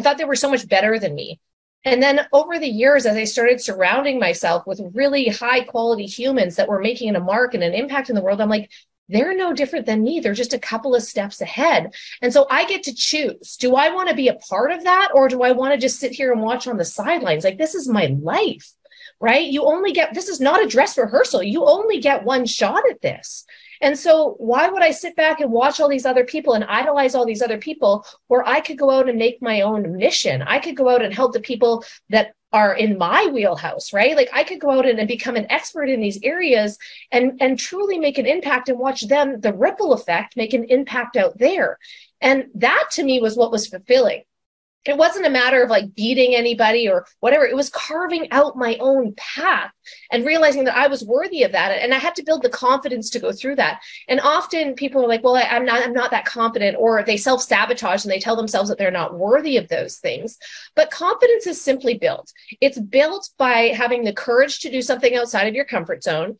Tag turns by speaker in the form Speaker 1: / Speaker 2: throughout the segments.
Speaker 1: I thought they were so much better than me. And then over the years, as I started surrounding myself with really high quality humans that were making a mark and an impact in the world, I'm like, they're no different than me. They're just a couple of steps ahead. And so I get to choose. Do I want to be a part of that or do I want to just sit here and watch on the sidelines? Like, this is my life, right? You only get, this is not a dress rehearsal. You only get one shot at this. And so, why would I sit back and watch all these other people and idolize all these other people where I could go out and make my own mission? I could go out and help the people that are in my wheelhouse, right? Like I could go out and, and become an expert in these areas and, and truly make an impact and watch them, the ripple effect, make an impact out there. And that to me was what was fulfilling it wasn't a matter of like beating anybody or whatever. It was carving out my own path and realizing that I was worthy of that. And I had to build the confidence to go through that. And often people are like, well, I, am not, I'm not that confident, or they self sabotage and they tell themselves that they're not worthy of those things. But confidence is simply built. It's built by having the courage to do something outside of your comfort zone.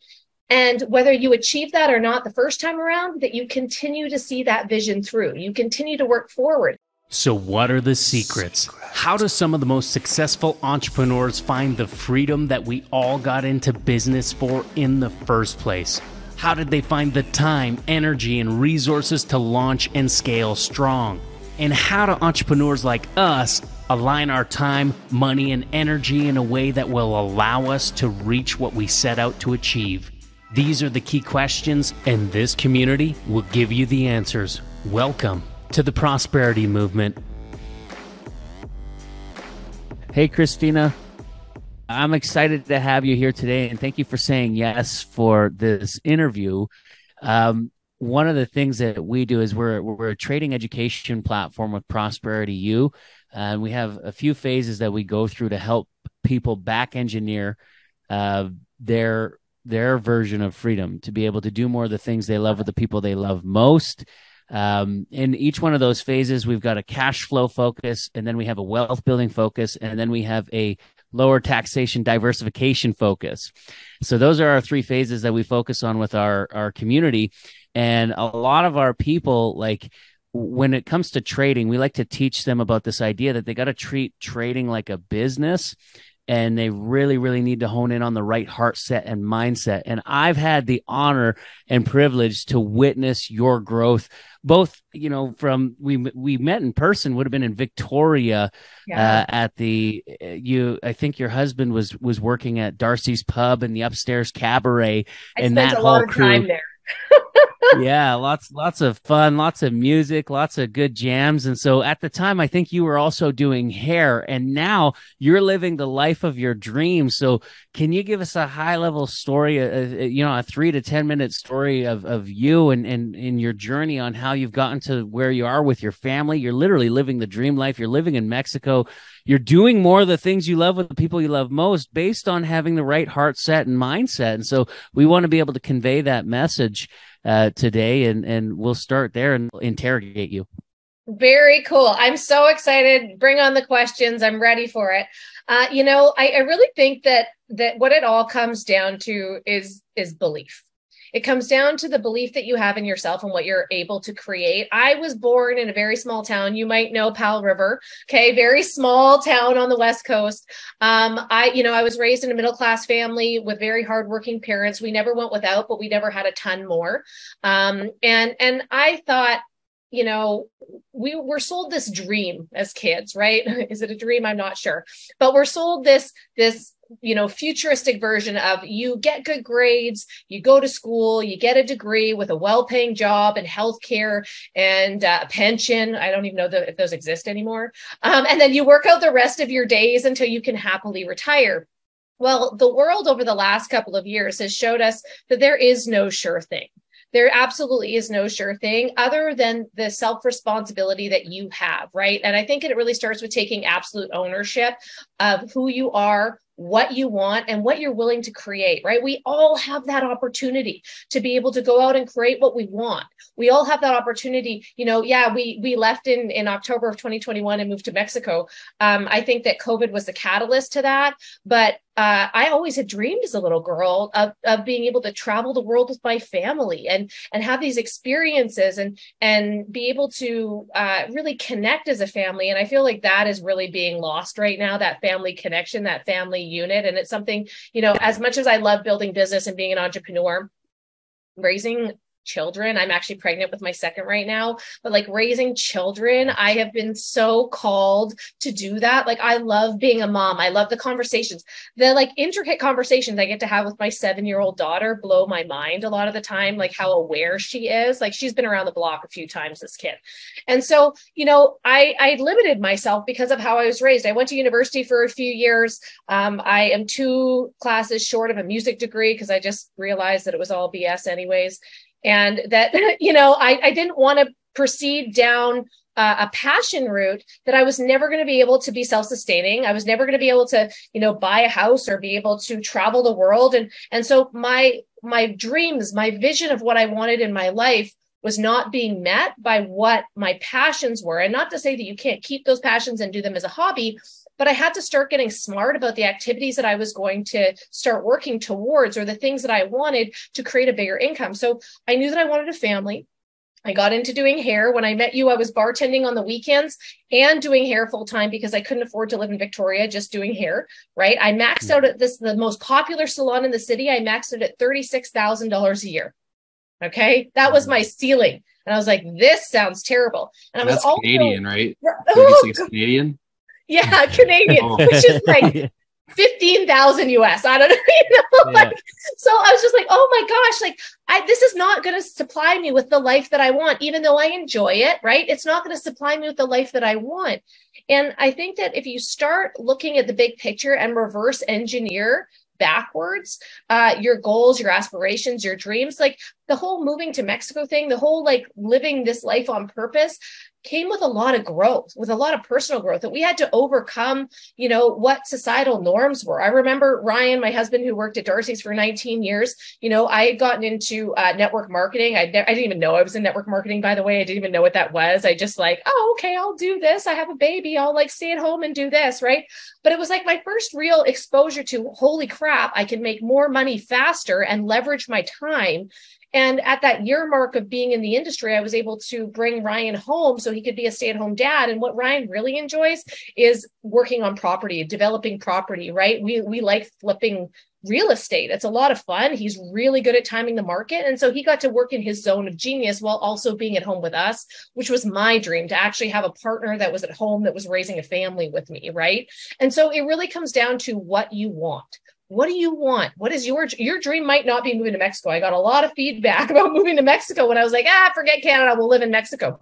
Speaker 1: And whether you achieve that or not the first time around, that you continue to see that vision through. You continue to work forward.
Speaker 2: So, what are the secrets? How do some of the most successful entrepreneurs find the freedom that we all got into business for in the first place? How did they find the time, energy, and resources to launch and scale strong? And how do entrepreneurs like us align our time, money, and energy in a way that will allow us to reach what we set out to achieve? These are the key questions, and this community will give you the answers. Welcome to the prosperity movement. Hey, Christina. I'm excited to have you here today, and thank you for saying yes for this interview. Um, one of the things that we do is we're we're a trading education platform with Prosperity U, and we have a few phases that we go through to help people back engineer uh, their their version of freedom to be able to do more of the things they love with the people they love most um, in each one of those phases, we've got a cash flow focus, and then we have a wealth building focus, and then we have a lower taxation diversification focus. So those are our three phases that we focus on with our our community, and a lot of our people like when it comes to trading, we like to teach them about this idea that they got to treat trading like a business and they really really need to hone in on the right heart set and mindset. And i've had the honor and privilege to witness your growth both you know from we we met in person would have been in victoria yeah. uh, at the uh, you i think your husband was was working at darcy's pub and the upstairs cabaret
Speaker 1: I
Speaker 2: and
Speaker 1: that whole crew. there
Speaker 2: yeah, lots lots of fun, lots of music, lots of good jams. And so at the time I think you were also doing hair and now you're living the life of your dreams. So can you give us a high level story, uh, uh you know, a 3 to 10 minute story of of you and and in your journey on how you've gotten to where you are with your family? You're literally living the dream life. You're living in Mexico. You're doing more of the things you love with the people you love most based on having the right heart set and mindset. And so we want to be able to convey that message uh, today, and and we'll start there and interrogate you.
Speaker 1: Very cool. I'm so excited. Bring on the questions. I'm ready for it. Uh, you know, I, I really think that that what it all comes down to is is belief it comes down to the belief that you have in yourself and what you're able to create. I was born in a very small town. You might know Powell River. Okay. Very small town on the West Coast. Um, I, you know, I was raised in a middle class family with very hardworking parents. We never went without, but we never had a ton more. Um, and, and I thought, you know, we were sold this dream as kids, right? Is it a dream? I'm not sure. But we're sold this, this you know futuristic version of you get good grades you go to school you get a degree with a well-paying job and healthcare and uh, pension i don't even know the, if those exist anymore um, and then you work out the rest of your days until you can happily retire well the world over the last couple of years has showed us that there is no sure thing there absolutely is no sure thing other than the self responsibility that you have, right? And I think it really starts with taking absolute ownership of who you are, what you want and what you're willing to create, right? We all have that opportunity to be able to go out and create what we want. We all have that opportunity. You know, yeah, we we left in in October of 2021 and moved to Mexico. Um, I think that COVID was the catalyst to that, but uh, I always had dreamed as a little girl of, of being able to travel the world with my family and and have these experiences and and be able to uh, really connect as a family. And I feel like that is really being lost right now. That family connection, that family unit, and it's something you know. As much as I love building business and being an entrepreneur, raising children. I'm actually pregnant with my second right now, but like raising children, I have been so called to do that. Like I love being a mom. I love the conversations. The like intricate conversations I get to have with my 7-year-old daughter blow my mind a lot of the time like how aware she is. Like she's been around the block a few times this kid. And so, you know, I I limited myself because of how I was raised. I went to university for a few years. Um, I am two classes short of a music degree because I just realized that it was all BS anyways and that you know i, I didn't want to proceed down uh, a passion route that i was never going to be able to be self-sustaining. I was never going to be able to you know buy a house or be able to travel the world. And and so my my dreams my vision of what i wanted in my life was not being met by what my passions were. And not to say that you can't keep those passions and do them as a hobby but I had to start getting smart about the activities that I was going to start working towards or the things that I wanted to create a bigger income. So I knew that I wanted a family. I got into doing hair. When I met you, I was bartending on the weekends and doing hair full time because I couldn't afford to live in Victoria just doing hair, right? I maxed out at this the most popular salon in the city. I maxed it at $36,000 a year. Okay? That was my ceiling. And I was like, this sounds terrible. And I was
Speaker 3: That's
Speaker 1: also,
Speaker 3: Canadian, right?
Speaker 1: Oh,
Speaker 3: 36 Canadian.
Speaker 1: Yeah, Canadian,
Speaker 3: Oh.
Speaker 1: which is like 15,000 US. I don't know, you know,
Speaker 2: Yeah.
Speaker 1: like, so I was just like, oh my gosh, like I, this is not going to supply me with the life that I want, even though I enjoy it, right? It's not going to supply me with the life that I want. And I think that if you start looking at the big picture and reverse engineer backwards uh your goals your aspirations your dreams like the whole moving to mexico thing the whole like living this life on purpose came with a lot of growth with a lot of personal growth that we had to overcome you know what societal norms were. I remember ryan my husband who worked at darcy's for 19 years you know i had gotten into uh, network marketing. I, ne- I didn't even know i was in network marketing by the way. I didn't even know what that was. I just like oh okay i'll do this. I have a baby. I'll like stay at home and do this right? But it was like my first real exposure to holy crap i can make more money faster and leverage my time and at that year mark of being in the industry, I was able to bring Ryan home so he could be a stay at home dad. And what Ryan really enjoys is working on property, developing property, right? We, we like flipping real estate. It's a lot of fun. He's really good at timing the market. And so he got to work in his zone of genius while also being at home with us, which was my dream to actually have a partner that was at home that was raising a family with me. Right. And so it really comes down to what you want what do you want? What is your your dream? Might not be moving to Mexico. I got a lot of feedback about moving to Mexico when I was like, ah, forget Canada, we'll live in Mexico.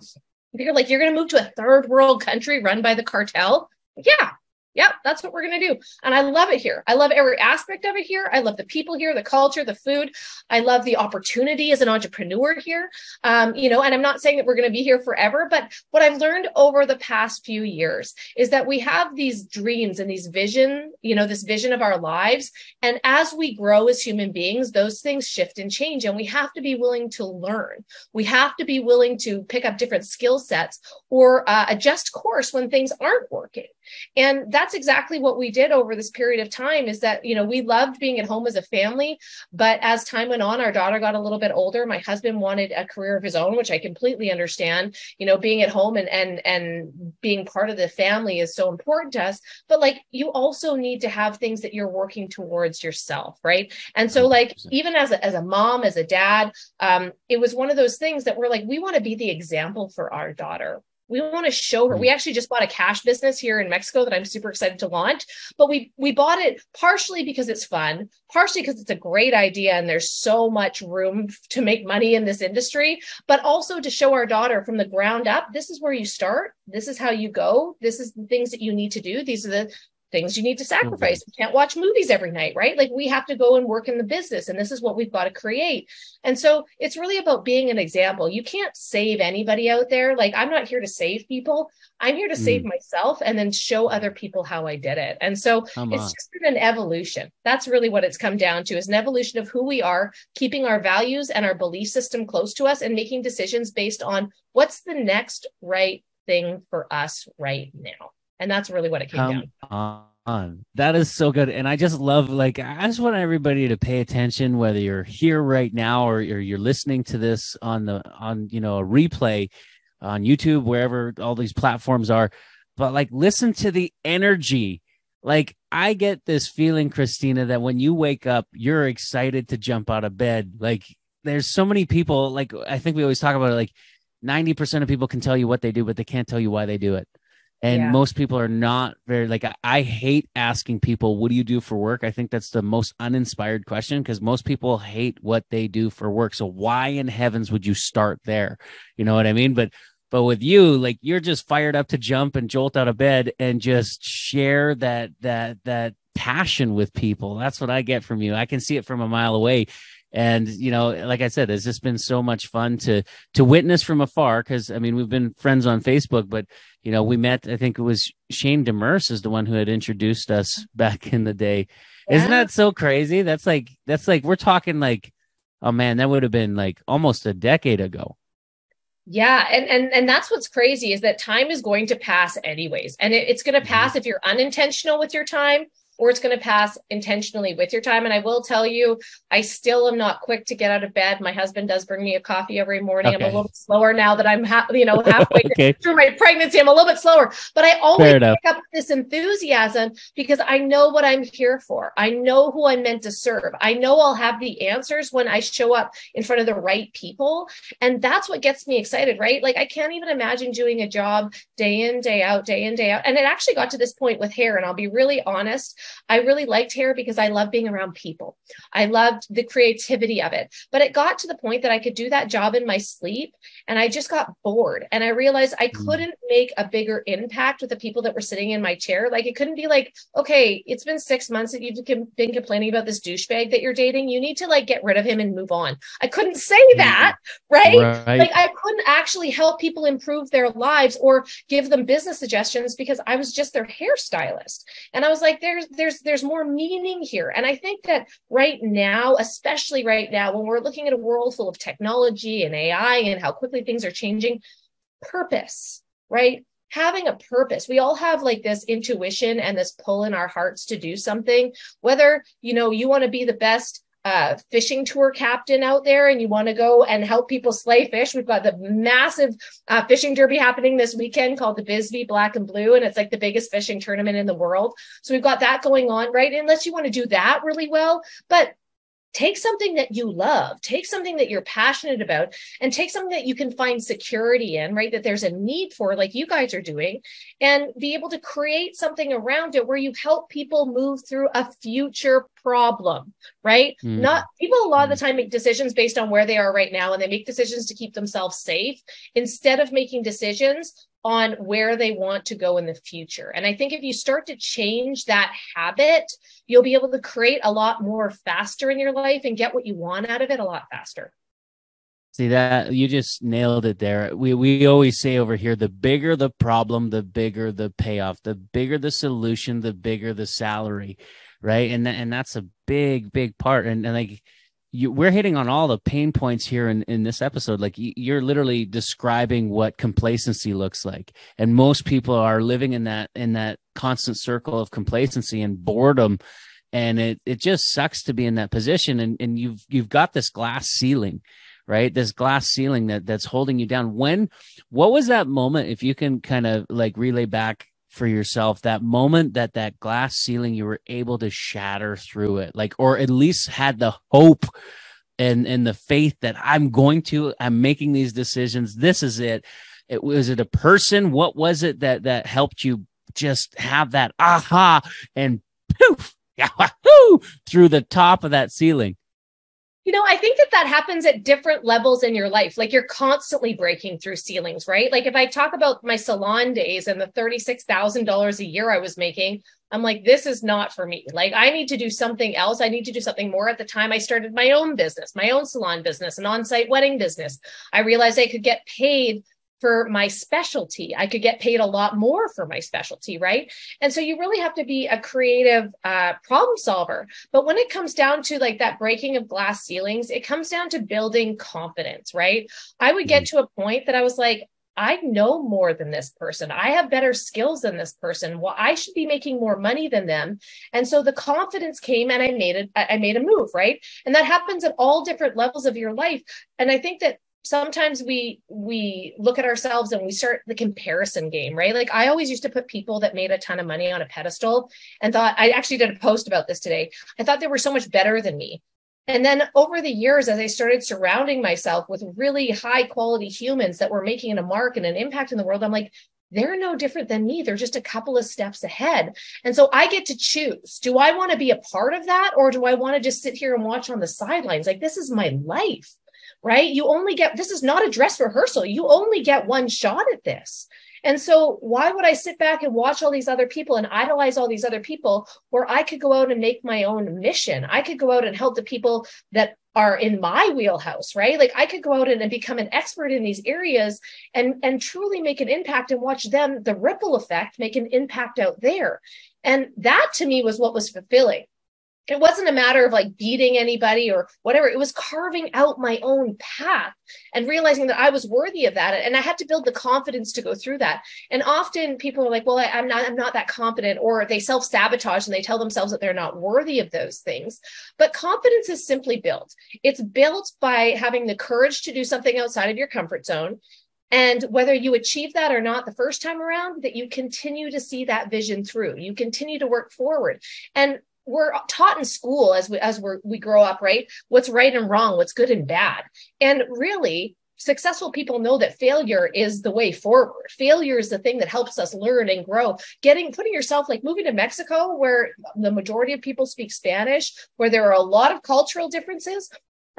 Speaker 1: You're like, you're going to move to a third world country run by the cartel? Yeah, Yep, that's what we're going to do. And I love it here. I love every aspect of it here. I love the people here, the culture, the food. I love the opportunity as an entrepreneur here. Um, you know, and I'm not saying that we're going to be here forever, but what I've learned over the past few years is that we have these dreams and these vision, you know, this vision of our lives. And as we grow as human beings, those things shift and change. And we have to be willing to learn. We have to be willing to pick up different skill sets or uh, adjust course when things aren't working. And that's exactly what we did over this period of time is that, you know, we loved being at home as a family. But as time went on, our daughter got a little bit older. My husband wanted a career of his own, which I completely understand. You know, being at home and and and being part of the family is so important to us. But like you also need to have things that you're working towards yourself, right? And so like even as a as a mom, as a dad, um, it was one of those things that we're like, we want to be the example for our daughter we want to show her we hmm. actually just bought a cash business here in mexico that i'm super excited to launch but we we bought it partially because it's fun partially because it's a great idea and there's so much room to make money in this industry but also to show our daughter from the ground up this is where you start this is how you go this is the things that you need to do these are the things you need to mm-hmm. sacrifice. We can't watch movies every night, right? Like we have to go and work in the business, and this is what we've got to create. And so it's really about being an example. You can't save anybody out there. Like I'm not here to save people. I'm here to save mm. myself and then show other people how I did it. And so
Speaker 2: Come
Speaker 1: it's
Speaker 2: on.
Speaker 1: just been an evolution. That's really what it's come down to is an evolution of who we are, keeping our values and our belief system close to us and making decisions based on what's the next right thing for us right now. And that's really what it came down.
Speaker 2: Come on. That is so good. And I just love, like, I just want everybody to pay attention, whether you're here right now or, or you're listening to this on the, on, you know, a replay on YouTube, wherever all these platforms are. But like, listen to the energy. Like, I get this feeling, Christina, that when you wake up, you're excited to jump out of bed. Like, there's so many people, like, I think we always talk about it, like, 90% of people can tell you what they do, but they can't tell you why they do it and yeah. most people are not very like I, I, hate asking people what do you do for work? I think that's the most uninspired question because most people hate what they do for work. So why in heavens would you start there? You know what i mean? But but with you like you're just fired up to jump and jolt out of bed and just share that that that passion with people. That's what i get from you. I can see it from a mile away. And you know like i said it's just been so much fun to to witness from afar because i mean we've been friends on facebook but you know we met i think it was shane demers is the one who had introduced us back in the day yeah. isn't that so crazy that's like that's like we're talking like oh man that would have been like almost a decade ago
Speaker 1: yeah, and and and that's what's crazy is that time is going to pass anyways, and it, it's going to mm-hmm. pass if you're unintentional with your time, or it's going to pass intentionally with your time. And I will tell you, I still am not quick to get out of bed. My husband does bring me a coffee every morning. Okay. I'm a little slower now that I'm, ha- you know, halfway okay. through my pregnancy. I'm a little bit slower, but I always pick up this enthusiasm because I know what I'm here for. I know who I'm meant to serve. I know I'll have the answers when I show up in front of the right people. And that's what gets me excited, right? Like I can't even imagine doing a job day in, day out, day in, day out. And it actually got to this point with hair. And I'll be really honest. I really liked hair because I love being around people. I loved the creativity of it. But it got to the point that I could do that job in my sleep and I just got bored. And I realized I mm. couldn't make a bigger impact with the people that were sitting in my chair. Like it couldn't be like, okay, it's been six months that you've been complaining about this douchebag that you're dating. You need to like get rid of him and move on. I couldn't say mm. that, right? right? Like I couldn't actually help people improve their lives or give them business suggestions because I was just their hairstylist. And I was like, there's there's there's more meaning here. And I think that right now, especially right now, when we're looking at a world full of technology and AI and how quickly things are changing, purpose, right? Having a purpose. We all have like this intuition and this pull in our hearts to do something, whether, you know, you want to be the best uh, fishing tour captain out there and you want to go and help people slay fish, we've got the massive uh, fishing derby happening this weekend called the Bisbee Black and Blue, and it's like the biggest fishing tournament in the world. So we've got that going on, right? Unless you want to do that really well, but take something that you love take something that you're passionate about and take something that you can find security in right that there's a need for like you guys are doing and be able to create something around it where you help people move through a future problem right mm. not people a lot of the hmm. time make decisions based on where they are right now and they make decisions to keep themselves safe instead of making decisions on where they want to go in the future. And I think if you start to change that habit, you'll be able to create a lot more faster in your life and get what you want out of it a lot faster.
Speaker 2: See that you just nailed it there. We we always say over here the bigger the problem, the bigger the payoff. The bigger the solution, the bigger the salary, right? And and that's a big big part and, and like you, we're hitting on all the pain points here in, in this episode. Like you're literally describing what complacency looks like. And most people are living in that, in that constant circle of complacency and boredom. And it, it just sucks to be in that position. And, and you've, you've got this glass ceiling, right? This glass ceiling that that's holding you down. When, what was that moment? If you can kind of like relay back for yourself that moment that that glass ceiling you were able to shatter through it like or at least had the hope and and the faith that i'm going to i'm making these decisions. This is it. It was it a person? What was it that that helped you just have that aha and poof through the top of that ceiling
Speaker 1: you know, I think that that happens at different levels in your life. Like you're constantly breaking through ceilings, right? Like if I talk about my salon days and the $36,000 a year I was making, I'm like, this is not for me. Like, I need to do something else. I need to do something more. At the time, I started my own business, my own salon business, an on site wedding business. I realized I could get paid for my specialty. I could get paid a lot more for my specialty, right? And so you really have to be a creative uh, problem solver. But when it comes down to like that breaking of glass ceilings, it comes down to building confidence, right? I would get mm-hmm. to a point that I was like, I know more than this person. I have better skills than this person. Well, I should be making more money than them. And so the confidence came and I made it, I made a move, right? And that happens at all different levels of your life. And I think that sometimes we we look at ourselves and we start the comparison game right like i always used to put people that made a ton of money on a pedestal and thought i actually did a post about this today i thought they were so much better than me and then over the years as i started surrounding myself with really high quality humans that were making a mark and an impact in the world i'm like they're no different than me. They're just a couple of steps ahead. And so I get to choose. Do I want to be a part of that or do I want to just sit here and watch on the sidelines? Like, this is my life right? You only get this is not a dress rehearsal. You only get one shot at this. And so, why would I sit back and watch all these other people and idolize all these other people where I could go out and make my own mission? I could go out and help the people that are in my wheelhouse, right? Like I could go out and, and become an expert in these areas and, and truly make an impact and watch them, the ripple effect, make an impact out there. And that to me was what was fulfilling it wasn't a matter of like beating anybody or whatever. It was carving out my own path and realizing that i was worthy of that. And i had to build the confidence to go through that. And often people are like well I, am not i'm not that confident or they self-sabotage and they tell themselves that they're not worthy of those things. But confidence is simply built. It's built by having the courage to do something outside of your comfort zone. And whether you achieve that or not the first time around, that you continue to see that vision through. You continue to work forward. And we're taught in school as we as we we grow up, right? What's right and wrong, what's good and bad. And really, successful people know that failure is the way forward. Failure is the thing that helps us learn and grow. Getting putting yourself like moving to Mexico where the majority of people speak Spanish, where there are a lot of cultural differences,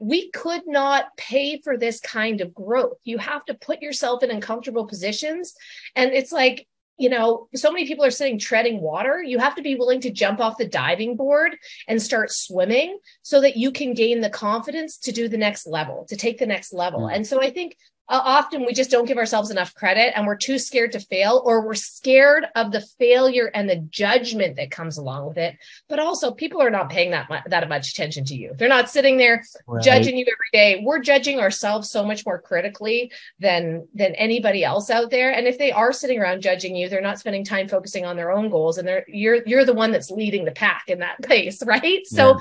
Speaker 1: we could not pay for this kind of growth. You have to put yourself in uncomfortable positions. And it's like you know, so many people are sitting treading water. You have to be willing to jump off the diving board and start swimming so that you can gain the confidence to do the next level, to take the next level. Mm. And so I think Uh, often we just don't give ourselves enough credit and we're too scared to fail or we're scared of the failure and the judgment that comes along with it. But also people are not paying that much, that much attention to you. They're not sitting there right. judging you every day. We're judging ourselves so much more critically than than anybody else out there. And if they are sitting around judging you they're not spending time focusing on their own goals and they're you're you're the one that's leading the pack in that place right? So yeah.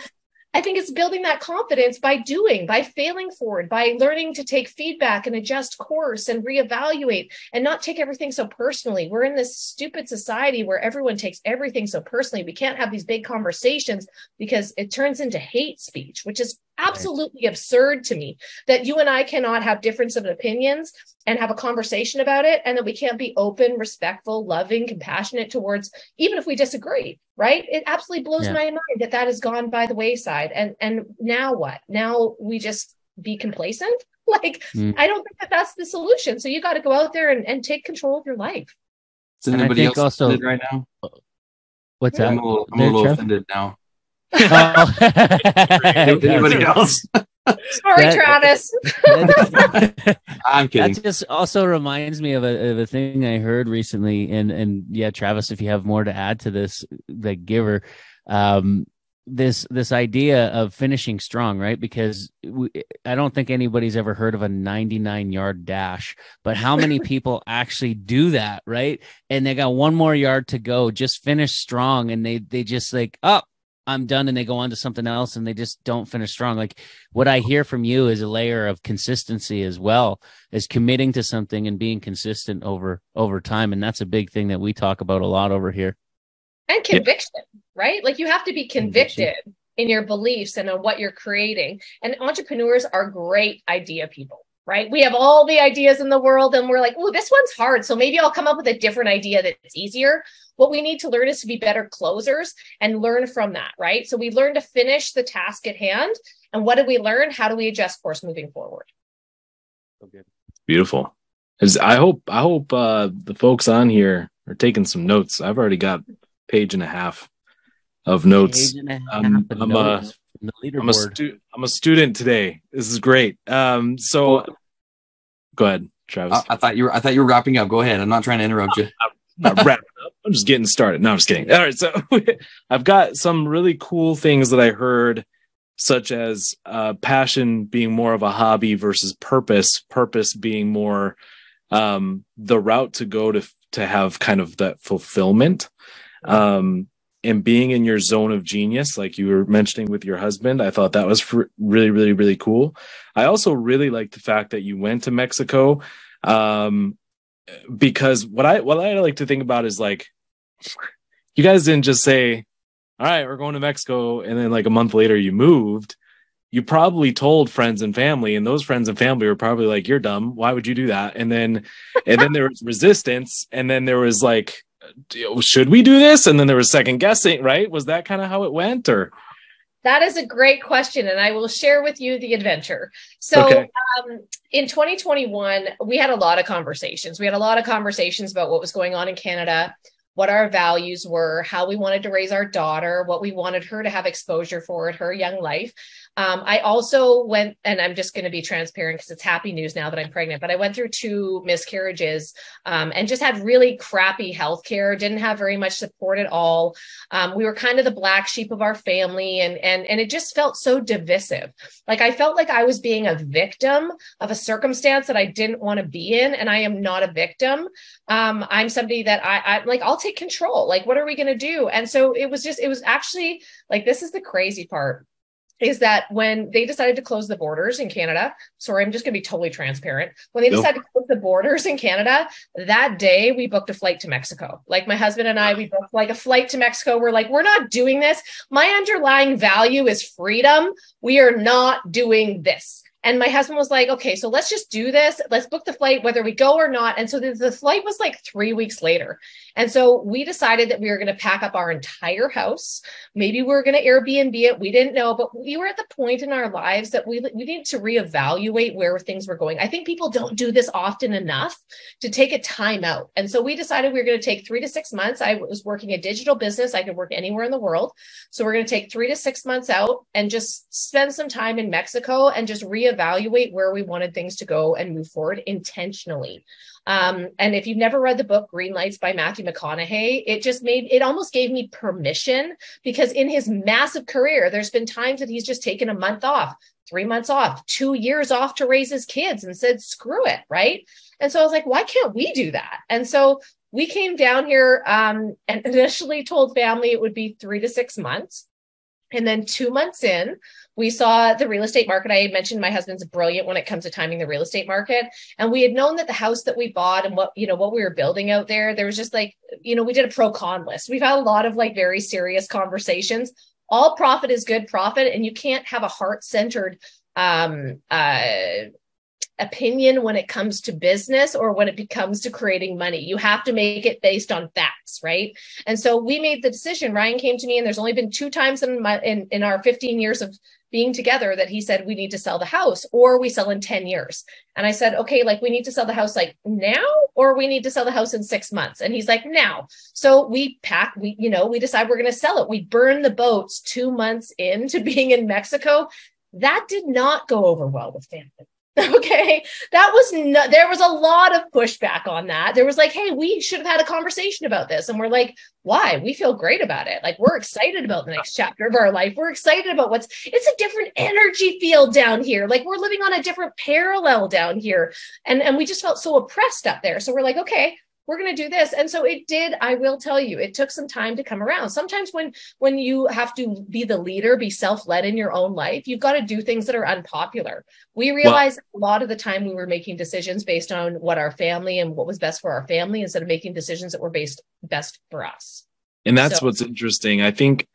Speaker 1: I think it's building that confidence by doing, by failing forward, by learning to take feedback and adjust course and reevaluate and not take everything so personally. We're in this stupid society where everyone takes everything so personally. We can't have these big conversations because it turns into hate speech, which is absolutely right. absurd to me that you and I cannot have difference of opinions and have a conversation about it and that we can't be open, respectful, loving, compassionate towards even if we disagree, right? It absolutely blows yeah. my mind that that has gone by the wayside. And and now what? Now we just be complacent? Like mm. I don't think that that's the solution. So you got to go out there and, and take control of your life.
Speaker 3: Is anybody else also right now?
Speaker 2: What's that?
Speaker 3: I'm a little, I'm a little offended now. Oh. Anybody else?
Speaker 1: Sorry, that, Travis.
Speaker 3: I'm kidding.
Speaker 2: That just also reminds me of a, of a thing I heard recently, and and yeah, Travis, if you have more to add to this, the giver, um, this this idea of finishing strong, right? Because we, I don't think anybody's ever heard of a 99 yard dash, but how many people actually do that, right? And they got one more yard to go, just finish strong, and they they just like, oh, I'm done and they go on to something else and they just don't finish strong. Like what I hear from you is a layer of consistency as well as committing to something and being consistent over over time. And that's a big thing that we talk about a lot over here.
Speaker 1: And conviction, yeah. right? Like you have to be convicted conviction. in your beliefs and on what you're creating. And entrepreneurs are great idea people right? We have all the ideas in the world and we're like, oh, this one's hard. So maybe I'll come up with a different idea that's easier. What we need to learn is to be better closers and learn from that, right? So we learn to finish the task at hand. And what did we learn? How do we adjust course moving forward?
Speaker 4: Okay. Beautiful. As I hope I hope uh, the folks on here are taking some notes. I've already got page and a half of notes. Half um, I'm, notes a, I'm, a stu- I'm a student today. This is great. Um, so Go ahead, Travis.
Speaker 3: I, I, thought you were. I thought you were wrapping up. Go ahead. I'm not trying to interrupt you.
Speaker 4: I'm not wrapping up. I'm just getting started. No, I'm just kidding. All right. So I've got some really cool things that I heard, such as uh, passion being more of a hobby versus purpose. Purpose being more um, the route to go to to have kind of that fulfillment um, and being in your zone of genius like you were mentioning with your husband i thought that was fr- really really really cool. I also really like the fact that you went to mexico um, because what i what i like to think about is like you guys didn't just say all right we're going to mexico and then like a month later you moved. You probably told friends and family and those friends and family were probably like you're dumb. Why would you do that? And then and then there was resistance and then there was like should we do this and then there was second guessing right was that kind of how it went or
Speaker 1: that is a great question, and I will share with you the adventure. So, okay. um, in 2021, we had a lot of conversations. We had a lot of conversations about what was going on in Canada, what our values were, how we wanted to raise our daughter, what we wanted her to have exposure for at her young life. Um, I also went, and I'm just going to be transparent because it's happy news now that I'm pregnant, but I went through two miscarriages um, and just had really crappy health care, didn't have very much support at all. Um, we were kind of the black sheep of our family, and, and, and it just felt so divisive. Like I felt like I was being a victim of a circumstance that I didn't want to be in, and I am not a victim. Um, I'm somebody that I, I like, I'll take control. Like, what are we going to do? And so it was just, it was actually like, this is the crazy part is that when they decided to close the borders in Canada, sorry, I'm just going to be totally transparent. When they decided to close the borders in Canada, that day we booked a flight to Mexico. Like my husband and I, we booked like a flight to Mexico. We're like, we're not doing this. My underlying value is freedom. We are not doing this. And my husband was like, okay, so let's just do this. Let's book the flight, whether we go or not. And so the, the flight was like three weeks later. And so we decided that we were going to pack up our entire house. Maybe we were going to Airbnb it. We didn't know, but we were at the point in our lives that we, we needed to reevaluate where things were going. I think people don't do this often enough to take a time out. And so we decided we were going to take three to six months. I was working a digital business. I could work anywhere in the world. So we're going to take three to six months out and just spend some time in Mexico and just re reevaluate where we wanted things to go and move forward intentionally. Um, and if you've never read the book Green Lights by Matthew McConaughey, it just made it almost gave me permission because in his massive career, there's been times that he's just taken a month off, three months off, two years off to raise his kids and said, screw it. Right. And so I was like, why can't we do that? And so we came down here um, and initially told family it would be three to six months. And then two months in, we saw the real estate market. I mentioned my husband's brilliant when it comes to timing the real estate market. And we had known that the house that we bought and what, you know, what we were building out there, there was just like, you know, we did a pro con list. We've had a lot of like very serious conversations. All profit is good profit, and you can't have a heart centered um, uh, opinion when it comes to business or when it comes to creating money. You have to make it based on facts, right? And so we made the decision. Ryan came to me, and there's only been two times in my in, in our 15 years of being together that he said we need to sell the house or we sell in 10 years. And I said, okay, like we need to sell the house like now or we need to sell the house in six months. And he's like, now. So we pack, we, you know, we decide we're going to sell it. We burn the boats two months into being in Mexico. That did not go over well with family. Okay. That was no, there was a lot of pushback on that. There was like, hey, we should have had a conversation about this. And we're like, why? We feel great about it. Like we're excited about the next chapter of our life. We're excited about what's it's a different energy field down here. Like we're living on a different parallel down here. And and we just felt so oppressed up there. So we're like, okay, we're going to do this. And so it did i will tell you it took some time to come around. Sometimes when when you have to be the leader be self-led in your own life you've got to do things that are unpopular. We realized well, a lot of the time we were making decisions based on what our family and what was best for our family instead of making decisions that were based best for us.
Speaker 4: And that's so. what's interesting. I think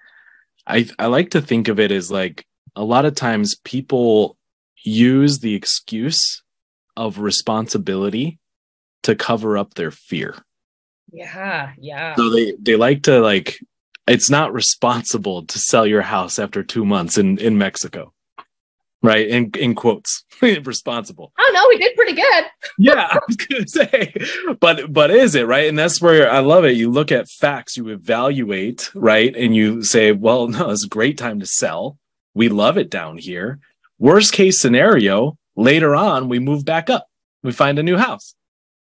Speaker 4: i i like to think of it as like a lot of times people use the excuse of responsibility to cover up their fear.
Speaker 1: Yeah, yeah.
Speaker 4: So they they like to like it's not responsible to sell your house after 2 months in in Mexico. Right? In in quotes. responsible.
Speaker 1: Oh no, we did pretty good.
Speaker 4: yeah, I was going to say. But but is it, right? And that's where I love it. You look at facts, you evaluate, right? And you say, well, no, it's a great time to sell. We love it down here. Worst case scenario, later on we move back up. We find a new house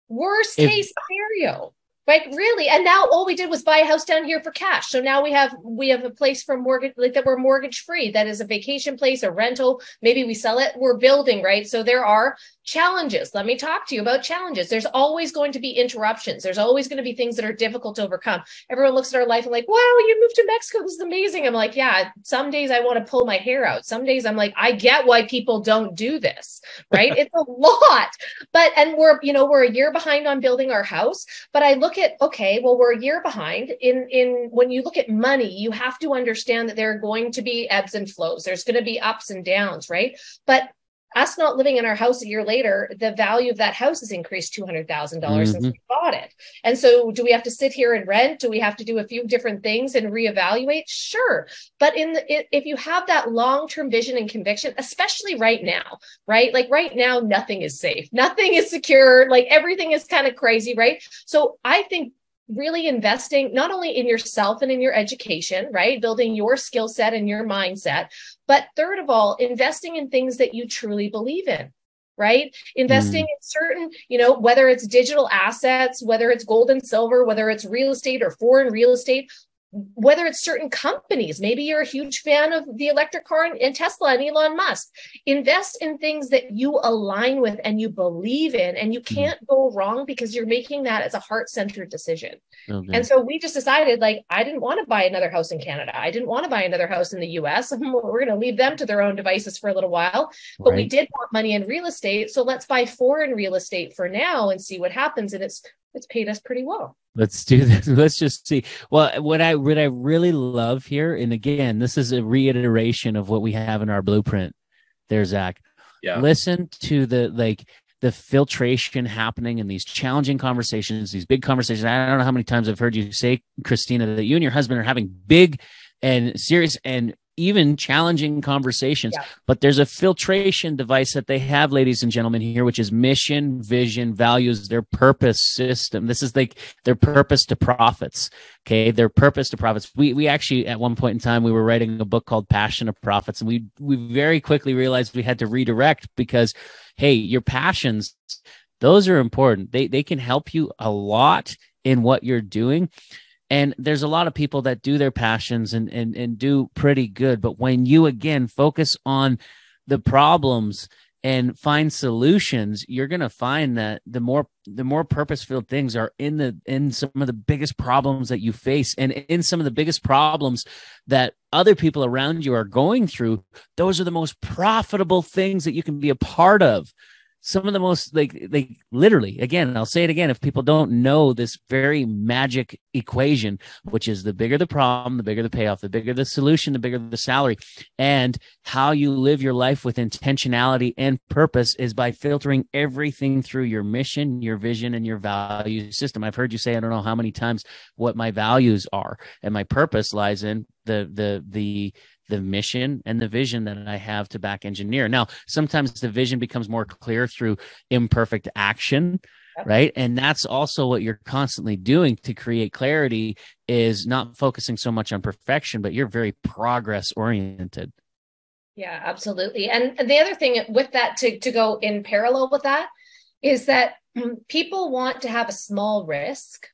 Speaker 1: Worst if, case scenario. Like really, and now all we did was buy a house down here for cash. So now we have we have a place for mortgage like that we're mortgage free. That is a vacation place, a rental. Maybe we sell it. We're building right. So there are challenges. Let me talk to you about challenges. There's always going to be interruptions. There's always going to be things that are difficult to overcome. Everyone looks at our life and like, wow, you moved to Mexico. This is amazing. I'm like, yeah, some days I want to pull my hair out. Some days I'm like, I get why people don't do this, right? it's a lot. But, and we're, you know, we're a year behind on building our house. But I look at, okay, well, we're a year behind in, in when you look at money, you have to understand that there are going to be ebbs and flows. There's going to be ups and downs, right? But us not living in our house a year later, the value of that house has increased $200,000 mm-hmm. since we bought it. And so, do we have to sit here and rent? Do we have to do a few different things and reevaluate? Sure. But in the, if you have that long term vision and conviction, especially right now, right? Like right now, nothing is safe, nothing is secure, like everything is kind of crazy, right? So, I think really investing not only in yourself and in your education, right? Building your skill set and your mindset, but third of all, investing in things that you truly believe in right investing mm. in certain you know whether it's digital assets whether it's gold and silver whether it's real estate or foreign real estate whether it's certain companies, maybe you're a huge fan of the electric car and, Tesla and Elon Musk, invest in things that you align with and you believe in, and you hmm. can't go wrong because you're making that as a heart centered decision. Okay. And so we just decided, like, I didn't want to buy another house in Canada. I didn't want to buy another house in the US. We're going to leave them to their own devices for a little while. But right. we did want money in real estate. So let's buy foreign real estate for now and see what happens. And it's it's paid us pretty well.
Speaker 2: Let's do this. Let's just see. Well, what I what I really love here, and again, this is a reiteration of what we have in our blueprint. There, Zach. Yeah. Listen to the like the filtration happening in these challenging conversations, these big conversations. I don't know how many times I've heard you say, Christina, that you and your husband are having big and serious and even challenging conversations. Yeah. But there's a filtration device that they have, ladies and gentlemen, here, which is mission, vision, values, their purpose system. This is like their purpose to profits. Okay. Their purpose to profits. We, we actually, at one point in time, we were writing a book called Passion of Profits, and we, we very quickly realized we had to redirect because, hey, your passions, those are important. They, they can help you a lot in what you're doing and there's a lot of people that do their passions and and and do pretty good. But when you again focus on the problems and find solutions you're going to find that the more the more purpose-filled things are in the in some of the biggest problems that you face. And in some of the biggest problems that other people around you are going through those are the most profitable things that you can be a part of some of the most like like literally again i'll say it again if people don't know this very magic equation which is the bigger the problem the bigger the payoff the bigger the solution the bigger the salary. And how you live your life with intentionality and purpose is by filtering everything through your mission your vision and your value system. I've heard you say i don't know how many times what my values are. And my purpose lies in the the the the mission and the vision that I have to back engineer. Now, sometimes the vision becomes more clear through imperfect action, yep. right? And that's also what you're constantly doing to create clarity is not focusing so much on perfection, but you're very progress oriented.
Speaker 1: Yeah, absolutely. And the other thing with that to, to go in parallel with that is that people want to have a small risk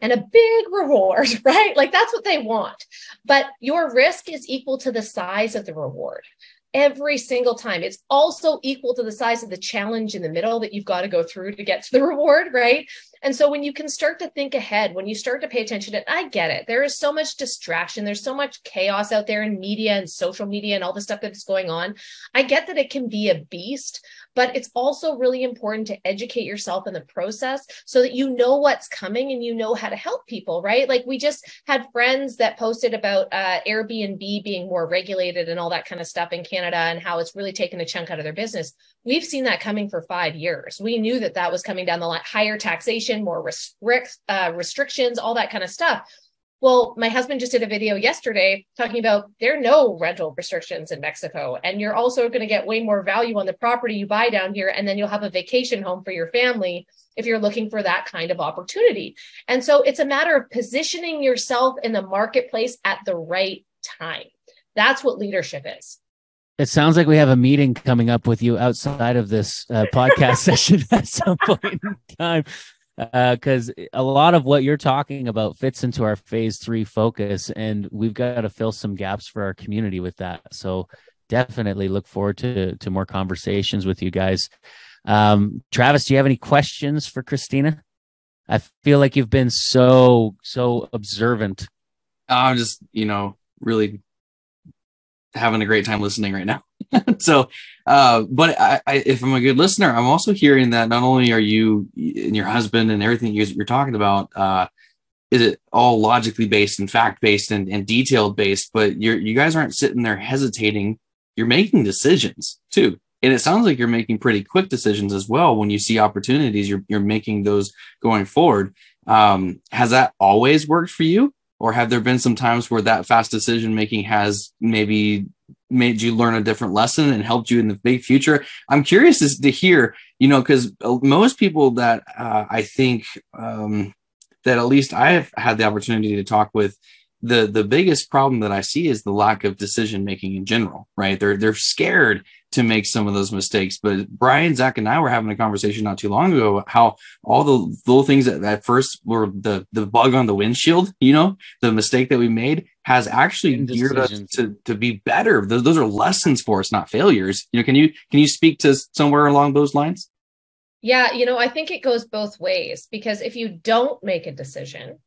Speaker 1: and a big reward, right? Like that's what they want. But your risk is equal to the size of the reward every single time. It's also equal to the size of the challenge in the middle that you've got to go through to get to the reward, right? And so when you can start to think ahead, when you start to pay attention to I get it. There is so much distraction. There's so much chaos out there in media and social media and all the stuff that's going on. I get that it can be a beast, but it's also really important to educate yourself in the process so that you know what's coming and you know how to help people, right? Like we just had friends that posted about uh, Airbnb being more regulated and all that kind of stuff in Canada and how it's really taken a chunk out of their business. We've seen that coming for five years. We knew that that was coming down the line, higher taxation, more restrict, uh, restrictions, all that kind of stuff. Well, my husband just did a video yesterday talking about there are no rental restrictions in Mexico. And you're also going to get way more value on the property you buy down here. And then you'll have a vacation home for your family if you're looking for that kind of opportunity. And so it's a matter of positioning yourself in the marketplace at the right time. That's what leadership is.
Speaker 2: It sounds like we have a meeting coming up with you outside of this uh, podcast session at some point in time. Because uh, a lot of what you're talking about fits into our phase three focus, and we've got to fill some gaps for our community with that. So definitely look forward to to more conversations with you guys. Um, Travis, do you have any questions for Christina? I feel like you've been so so observant.
Speaker 3: I'm just you know really having a great time listening right now. so, uh, but I, I, if I'm a good listener, I'm also hearing that not only are you and your husband and everything you're talking about, uh, is it all logically based and fact based and, and detailed based, but you're, you guys aren't sitting there hesitating. You're making decisions too. And it sounds like you're making pretty quick decisions as well. When you see opportunities, you're, you're making those going forward. Um, has that always worked for you? Or have there been some times where that fast decision making has maybe made you learn a different lesson and helped you in the big future. I'm curious to hear, you know, because uh, most people that uh, I think um, that at least I've had the opportunity to talk with, the the biggest problem that I see is the lack of decision making in general. Right? They're they're scared to make some of those mistakes. But Brian, Zach, and I were having a conversation not too long ago how all the little things that at first were the the bug on the windshield, you know, the mistake that we made has actually geared us to to be better. Those, those are lessons for us, not failures. You know, can you can you speak to somewhere along those lines?
Speaker 1: Yeah, you know, I think it goes both ways because if you don't make a decision,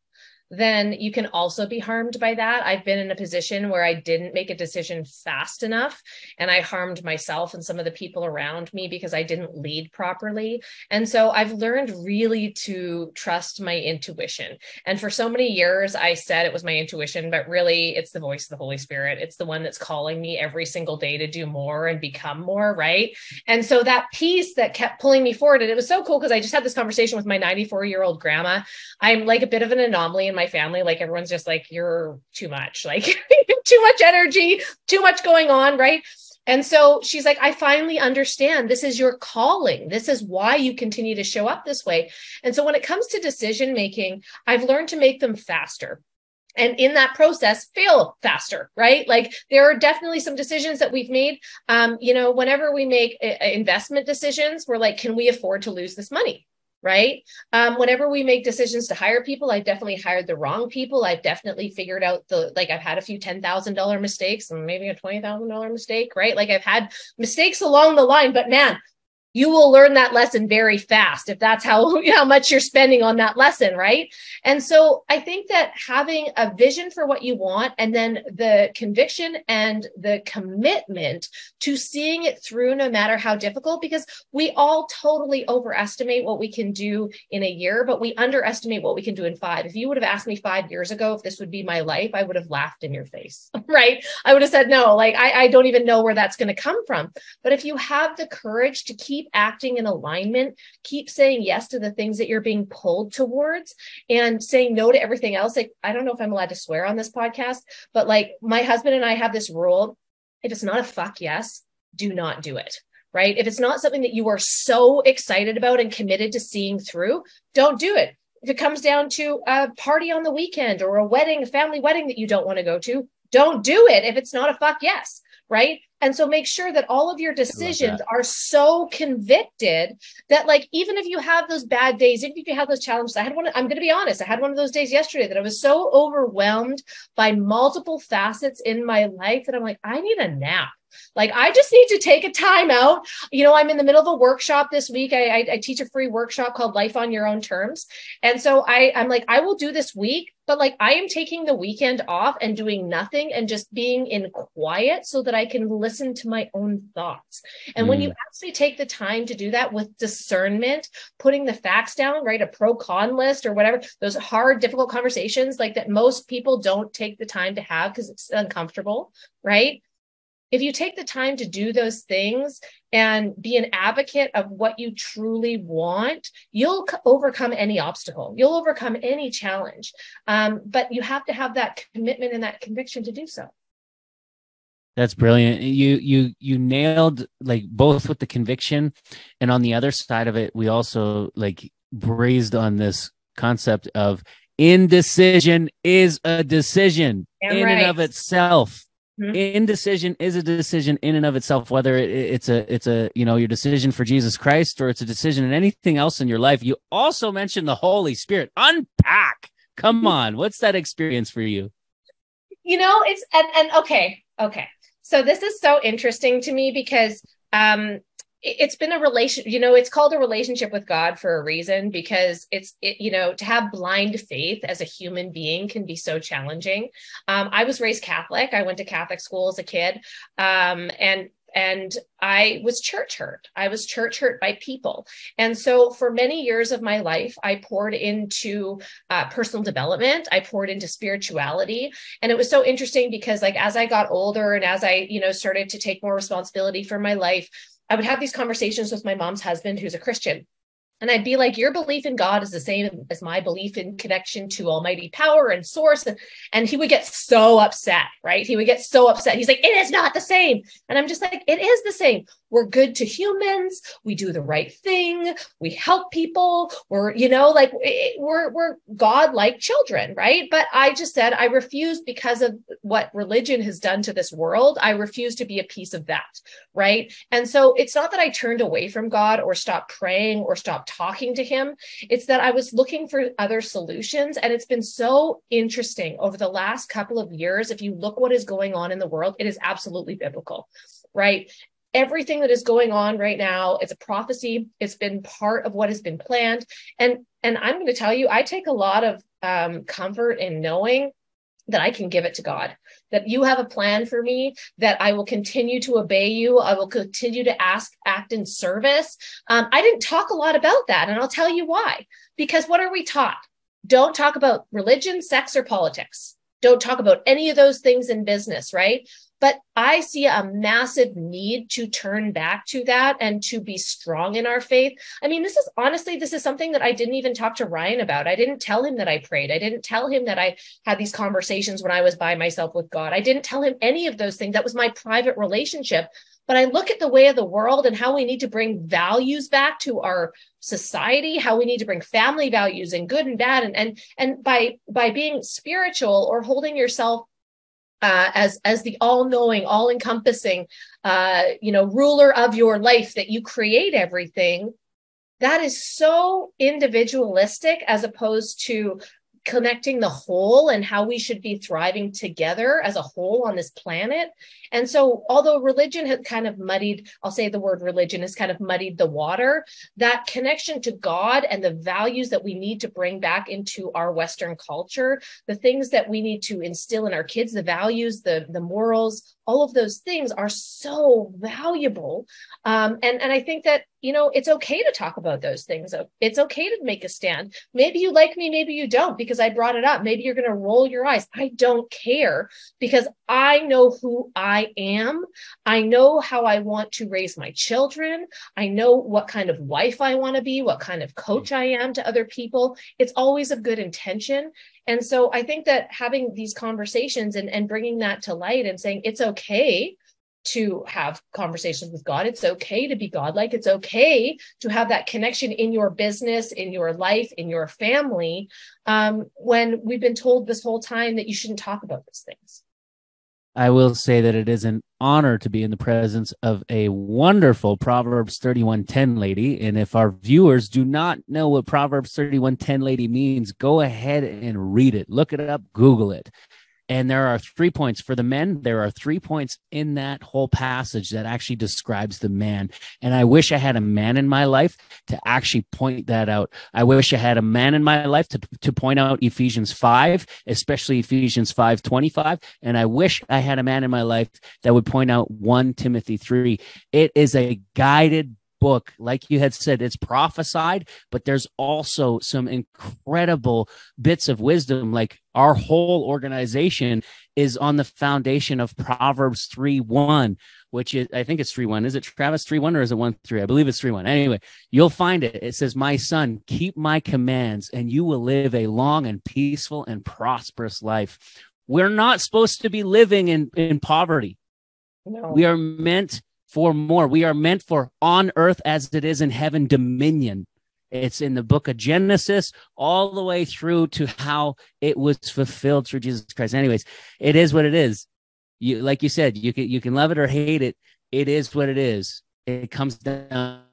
Speaker 1: then you can also be harmed by that. I've been in a position where I didn't make a decision fast enough and I harmed myself and some of the people around me because I didn't lead properly. And so I've learned really to trust my intuition. And for so many years, I said it was my intuition, but really it's the voice of the Holy Spirit. It's the one that's calling me every single day to do more and become more. Right. And so that piece that kept pulling me forward, and it was so cool because I just had this conversation with my 94 year old grandma. I'm like a bit of an anomaly in my my family like everyone's just like you're too much like too much energy too much going on right and so she's like, I finally understand this is your calling. This is why you continue to show up this way. And so when it comes to decision making, I've learned to make them faster. And in that process, fail faster, right? Like there are definitely some decisions that we've made. Um, you know, whenever we make uh, investment decisions, we're like, can we afford to lose this money? Right? Um, whenever we make decisions to hire people, I've definitely hired the wrong people. I've definitely figured out the like I've had a few ten thousand dollar mistakes and maybe a twenty thousand dollar mistake, right? Like I've had mistakes along the line, but man, you will learn that lesson very fast if that's how how much you're spending on that lesson right? And so i think that having a vision for what you want and then the conviction and the commitment to seeing it through no matter how difficult because we all totally overestimate what we can do in a year but we underestimate what we can do in 5 if you would have asked me 5 years ago if this would be my life i would have laughed in your face right? I would have said no like i, I don't even know where that's going to come from. But if you have the courage to keep keep acting in alignment, keep saying yes to the things that you're being pulled towards and saying no to everything else. Like, I don't know if I'm allowed to swear on this podcast, but like my husband and I have this rule if it's not a fuck yes, do not do it right? If it's not something that you are so excited about and committed to seeing through, don't do it. If it comes down to a party on the weekend or a wedding, a family wedding that you don't want to go to, don't do it if it's not a fuck yes, right? And so make sure that all of your decisions are so convicted that like even if you have those bad days, even if you have those challenges, I had one, I'm gonna be honest, I had one of those days yesterday that I was so overwhelmed by multiple facets in my life that I'm like, I need a nap. Like, I just need to take a time out. You know, I'm in the middle of a workshop this week. I, I, I teach a free workshop called Life on Your Own Terms. And so I, I'm like, I will do this week, but like I am taking the weekend off and doing nothing and just being in quiet so that I can listen to my own thoughts. And mm. when you mm. actually take the time to do that with discernment, putting the facts down, right? A pro con list or whatever, those hard, difficult conversations like that most people don't take the time to have because it's uncomfortable, right? If you take the time to do those things and be an advocate of what you truly want, you'll overcome any obstacle. You'll overcome any challenge. Um, but you have to have that commitment and that conviction to do so.
Speaker 2: That's brilliant. You you you nailed like both with the conviction and on the other side of it, we also like brazed on this concept of indecision is a decision Damn in right. and of itself Mm-hmm. Indecision is a decision in and of itself, whether it, it's a it's a you know your decision for Jesus Christ or it's a decision in anything else in your life. You also mentioned the Holy Spirit. Unpack. Come on, what's that experience for you?
Speaker 1: You know, it's and and okay, okay. So this is so interesting to me because um it's been a relation you know it's called a relationship with god for a reason because it's it, you know to have blind faith as a human being can be so challenging um, i was raised catholic i went to catholic school as a kid um, and and I was church hurt. I was church hurt by people. And so for many years of my life, I poured into uh, personal development. I poured into spirituality. And it was so interesting because like, as I got older and as I, you know, started to take more responsibility for my life, I would have these conversations with my mom's husband, who's a Christian. And I'd be like, Your belief in God is the same as my belief in connection to Almighty power and source. And, he would get so upset, right? He would get so upset. He's like, It is not the same. And I'm just like, It is the same. We're good to humans. We do the right thing. We help people. We're, you know, like we're, we're God like children, right? But I just said, I refuse because of what religion has done to this world. I refuse to be a piece of that, right? And so it's not that I turned away from God or stopped praying or stopped talking to him. It's that I was looking for other solutions. And it's been so interesting over the last couple of years. If you look what is going on in the world, it is absolutely biblical right everything that is going on right now it's a prophecy it's been part of what has been planned and and i'm going to tell you i take a lot of um, comfort in knowing that I can give it to God, that you have a plan for me, that I will continue to obey you. I will continue to ask, act in service. Um, I didn't talk a lot about that. And I'll tell you why. Because what are we taught? Don't talk about religion, sex, or politics. Don't talk about any of those things in business, right? But I see a massive need to turn back to that and to be strong in our faith. I mean, this is honestly, this is something that I didn't even talk to Ryan about. I didn't tell him that I prayed. I didn't tell him that I had these conversations when I was by myself with God. I didn't tell him any of those things. That was my private relationship. But I look at the way of the world and how we need to bring values back to our society, how we need to bring family values and good and bad. And, and, and by, by being spiritual or holding yourself uh, as as the all-knowing, all-encompassing, uh, you know, ruler of your life that you create everything. That is so individualistic as opposed to connecting the whole and how we should be thriving together as a whole on this planet. And so, although religion has kind of muddied, I'll say the word religion has kind of muddied the water, that connection to God and the values that we need to bring back into our Western culture, the things that we need to instill in our kids, the values, the, the morals, all of those things are so valuable. Um, and, and I think that, you know, it's okay to talk about those things. It's okay to make a stand. Maybe you like me, maybe you don't, because I brought it up. Maybe you're going to roll your eyes. I don't care because I know who I am. I know how I want to raise my children. I know what kind of wife I want to be, what kind of coach I am to other people. It's always of good intention. And so I think that having these conversations and, and bringing that to light and saying it's okay to have conversations with God. It's okay to be godlike. It's okay to have that connection in your business, in your life, in your family, um, when we've been told this whole time that you shouldn't talk about those things.
Speaker 2: I will say that it is an honor to be in the presence of a wonderful Proverbs 31:10 lady. And if our viewers do not know what Proverbs 31:10 lady means, go ahead and read it. Look it up, Google it. And there are three points for the men. There are three points in that whole passage that actually describes the man. And I wish I had a man in my life to actually point that out. I wish I had a man in my life to, to point out Ephesians 5, especially Ephesians 5 25. And I wish I had a man in my life that would point out 1 Timothy 3. It is a guided book, like you had said, it's prophesied, but there's also some incredible bits of wisdom. Like our whole organization is on the foundation of Proverbs 3 1, which is, I think it's 3 1. Is it Travis 3 1 or is it 1 3? I believe it's 3 1. Anyway, you'll find it. It says, My son, keep my commands, and you will live a long and peaceful and prosperous life. We're not supposed to be living in, in poverty. No. We are meant for more. We are meant for on earth as it is in heaven dominion. It's in the book of Genesis all the way through to how it was fulfilled through Jesus Christ. Anyways, it is what it is. you like you said, you can you can love it or hate it. It is what it is. It comes down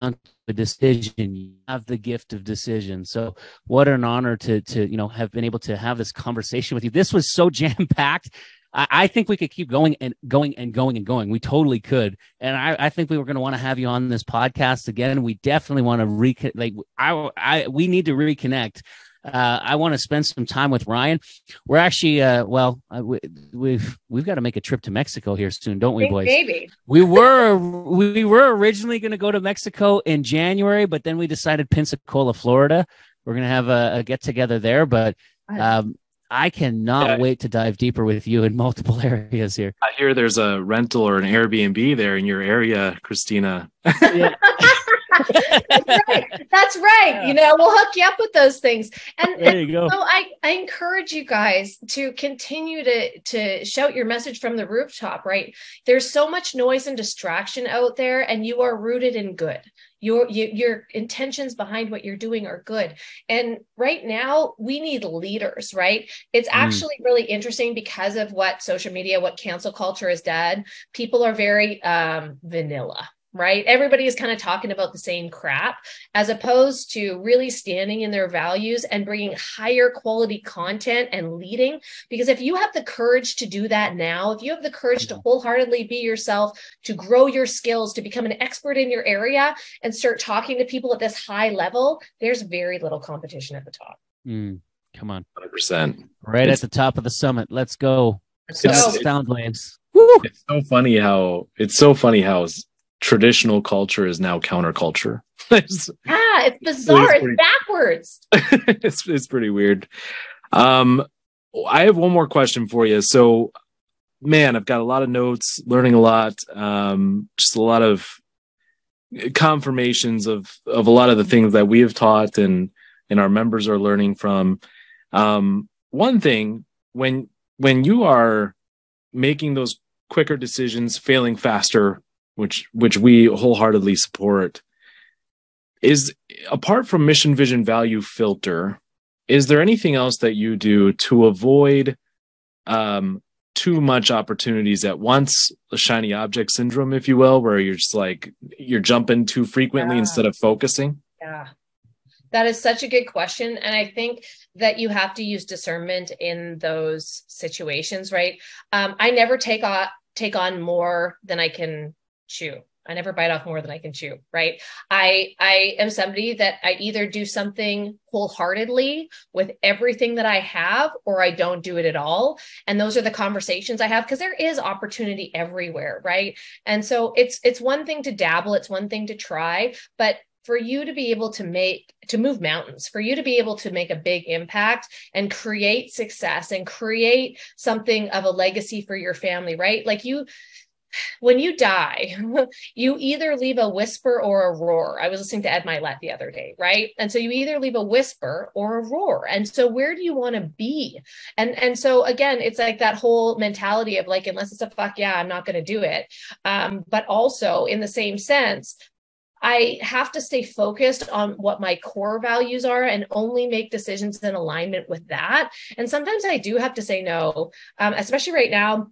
Speaker 2: to a decision. You have the gift of decision. So what an honor to to you know have been able to have this conversation with you. This was so jam packed. I, I, think we could keep going and going and going and going. We totally could. And I, I think we were going to want to have you on this podcast again. We definitely want to reconnect. Like I, I, we need to reconnect. Uh, I want to spend some time with Ryan. We're actually, uh, well, uh, we, we've we've got to make a trip to Mexico here soon, don't we, boys?
Speaker 1: Maybe
Speaker 2: we were we were originally going to go to Mexico in January, but then we decided Pensacola, Florida. We're going to have a, a get together there, but um, I cannot yeah. wait to dive deeper with you in multiple areas here.
Speaker 4: I hear there's a rental or an Airbnb there in your area, Christina.
Speaker 1: Yeah. That's right. That's right. Yeah. You know, we'll hook you up with those things. And, there you go. so I, I encourage you guys to continue to to shout your message from the rooftop, right? There's so much noise and distraction out there, and you are rooted in good your you, your intentions behind what you're doing are good and right now we need leaders right it's mm. actually mm. really interesting because of what social media what cancel culture has done people are very um, vanilla right? Everybody is kind of talking about the same crap as opposed to really standing in their values and bringing higher quality content and leading. Because if you have the courage to do that now, if you have the courage to wholeheartedly be yourself, to grow your skills, to become an expert in your area and start talking to people at this high level, there's very little competition at the top.
Speaker 2: Mm, come on.
Speaker 4: 100%.
Speaker 2: Right it's, at the top of the summit. Let's go.
Speaker 1: Let's go.
Speaker 2: Soundlands.
Speaker 4: It's so funny how it's so funny how traditional culture is now counterculture.
Speaker 1: it's, yeah, it's bizarre. It's, pretty, it's backwards.
Speaker 4: it's it's pretty weird. Um, I have one more question for you. So, man, I've got a lot of notes, learning a lot, um, just a lot of confirmations of of a lot of the things that we have taught and and our members are learning from. Um, one thing when when you are making those quicker decisions, failing faster, which which we wholeheartedly support is apart from mission vision value filter is there anything else that you do to avoid um, too much opportunities at once the shiny object syndrome if you will where you're just like you're jumping too frequently yeah. instead of focusing?
Speaker 1: Yeah. That is such a good question and i think that you have to use discernment in those situations right? Um, i never take on take on more than i can chew. I never bite off more than I can chew, right? I I am somebody that I either do something wholeheartedly with everything that I have or I don't do it at all. And those are the conversations I have because there is opportunity everywhere, right? And so it's it's one thing to dabble, it's one thing to try, but for you to be able to make to move mountains for you to be able to make a big impact and create success and create something of a legacy for your family right like you when you die, you either leave a whisper or a roar. I was listening to Ed Mylett the other day, right? And so you either leave a whisper or a roar. And so where do you want to be? And and so again, it's like that whole mentality of like, unless it's a fuck yeah, I'm not going to do it. Um, but also in the same sense, I have to stay focused on what my core values are and only make decisions in alignment with that. And sometimes I do have to say no, um, especially right now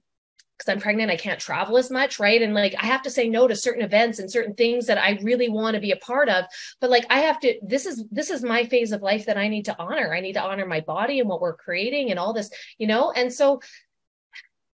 Speaker 1: because I'm pregnant, I can't travel as much, right? And like I have to say no to certain events and certain things that I really want to be a part of. But like I have to, this is this is my phase of life that I need to honor. I need to honor my body and what we're creating and all this, you know. And so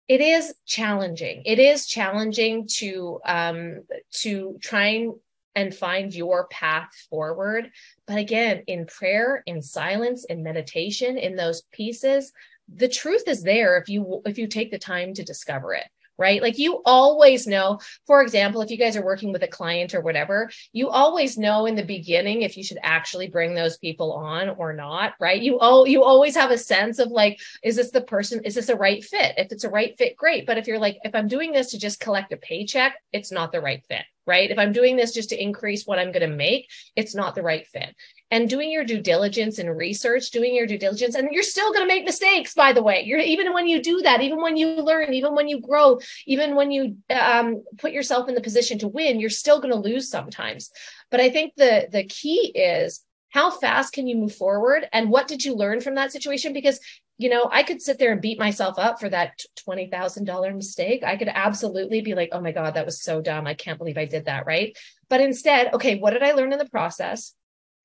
Speaker 1: it is challenging. It is challenging to um to try and and find your path forward. But again, in prayer, in silence, in meditation, in those pieces, the truth is there if you if you take the time to discover it right? Like you always know for example if you guys are working with a client or whatever you always know in the beginning if you should actually bring those people on or not right? You oh you always have a sense of like is this the person is this a right fit? If it's a right fit great. But if you're like if i'm doing this to just collect a paycheck it's not the right fit right if i'm doing this just to increase what i'm going to make it's not the right fit and doing your due diligence and research, doing your due diligence, and you're still going to make mistakes, by the way. You're even when you do that, even when you learn, even when you grow, even when you um, put yourself in the position to win, you're still going to lose sometimes. But I think the the key is how fast can you move forward and what did you learn from that situation because you know, I could sit there and beat myself up for that $20,000 mistake. I could absolutely be like, oh my God, that was so dumb. I can't believe I did that. Right. But instead, okay, what did I learn in the process?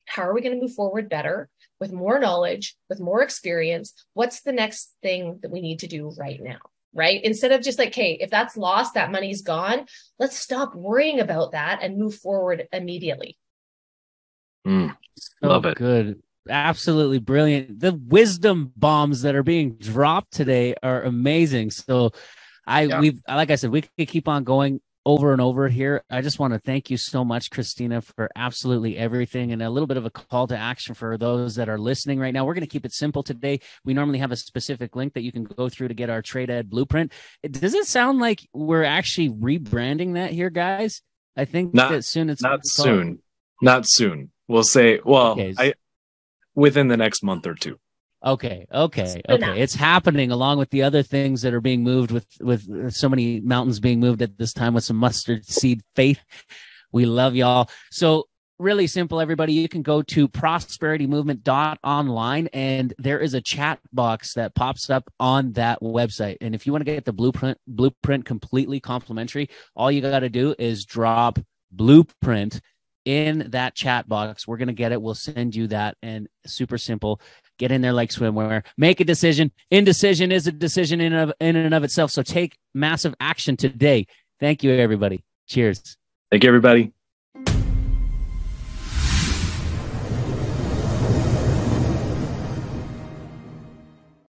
Speaker 1: How are we going to move forward better with more knowledge, with more experience? What's the next thing that we need to do right now? Right. Instead of just like, hey, if that's lost, that money's gone, let's stop worrying about that and move forward immediately.
Speaker 4: Mm, so love it.
Speaker 2: Good absolutely brilliant. The wisdom bombs that are being dropped today are amazing. So I yeah. we've like I said, we could keep on going over and over here. I just want to thank you so much, Christina, for absolutely everything and a little bit of a call to action for those that are listening right now. We're going to keep it simple today. We normally have a specific link that you can go through to get our trade ed blueprint. Does it sound like we're actually rebranding that here, guys? I think
Speaker 4: not,
Speaker 2: that soon it's
Speaker 4: not soon. Not soon. We'll say, well, okay. I within the next month or two.
Speaker 2: Okay, okay, okay. It's happening along with the other things that are being moved with with uh, so many mountains being moved at this time with some mustard seed faith. We love y'all. So really simple everybody you can go to prosperitymovement.online and there is a chat box that pops up on that website and if you want to get the blueprint blueprint completely complimentary all you got to do is drop blueprint in that chat box. We're going to get it. We'll send you that and super simple. Get in there like swimwear. Make a decision. Indecision is a decision in, of, in and of itself. So take massive action today. Thank you, everybody. Cheers.
Speaker 4: Thank you, everybody.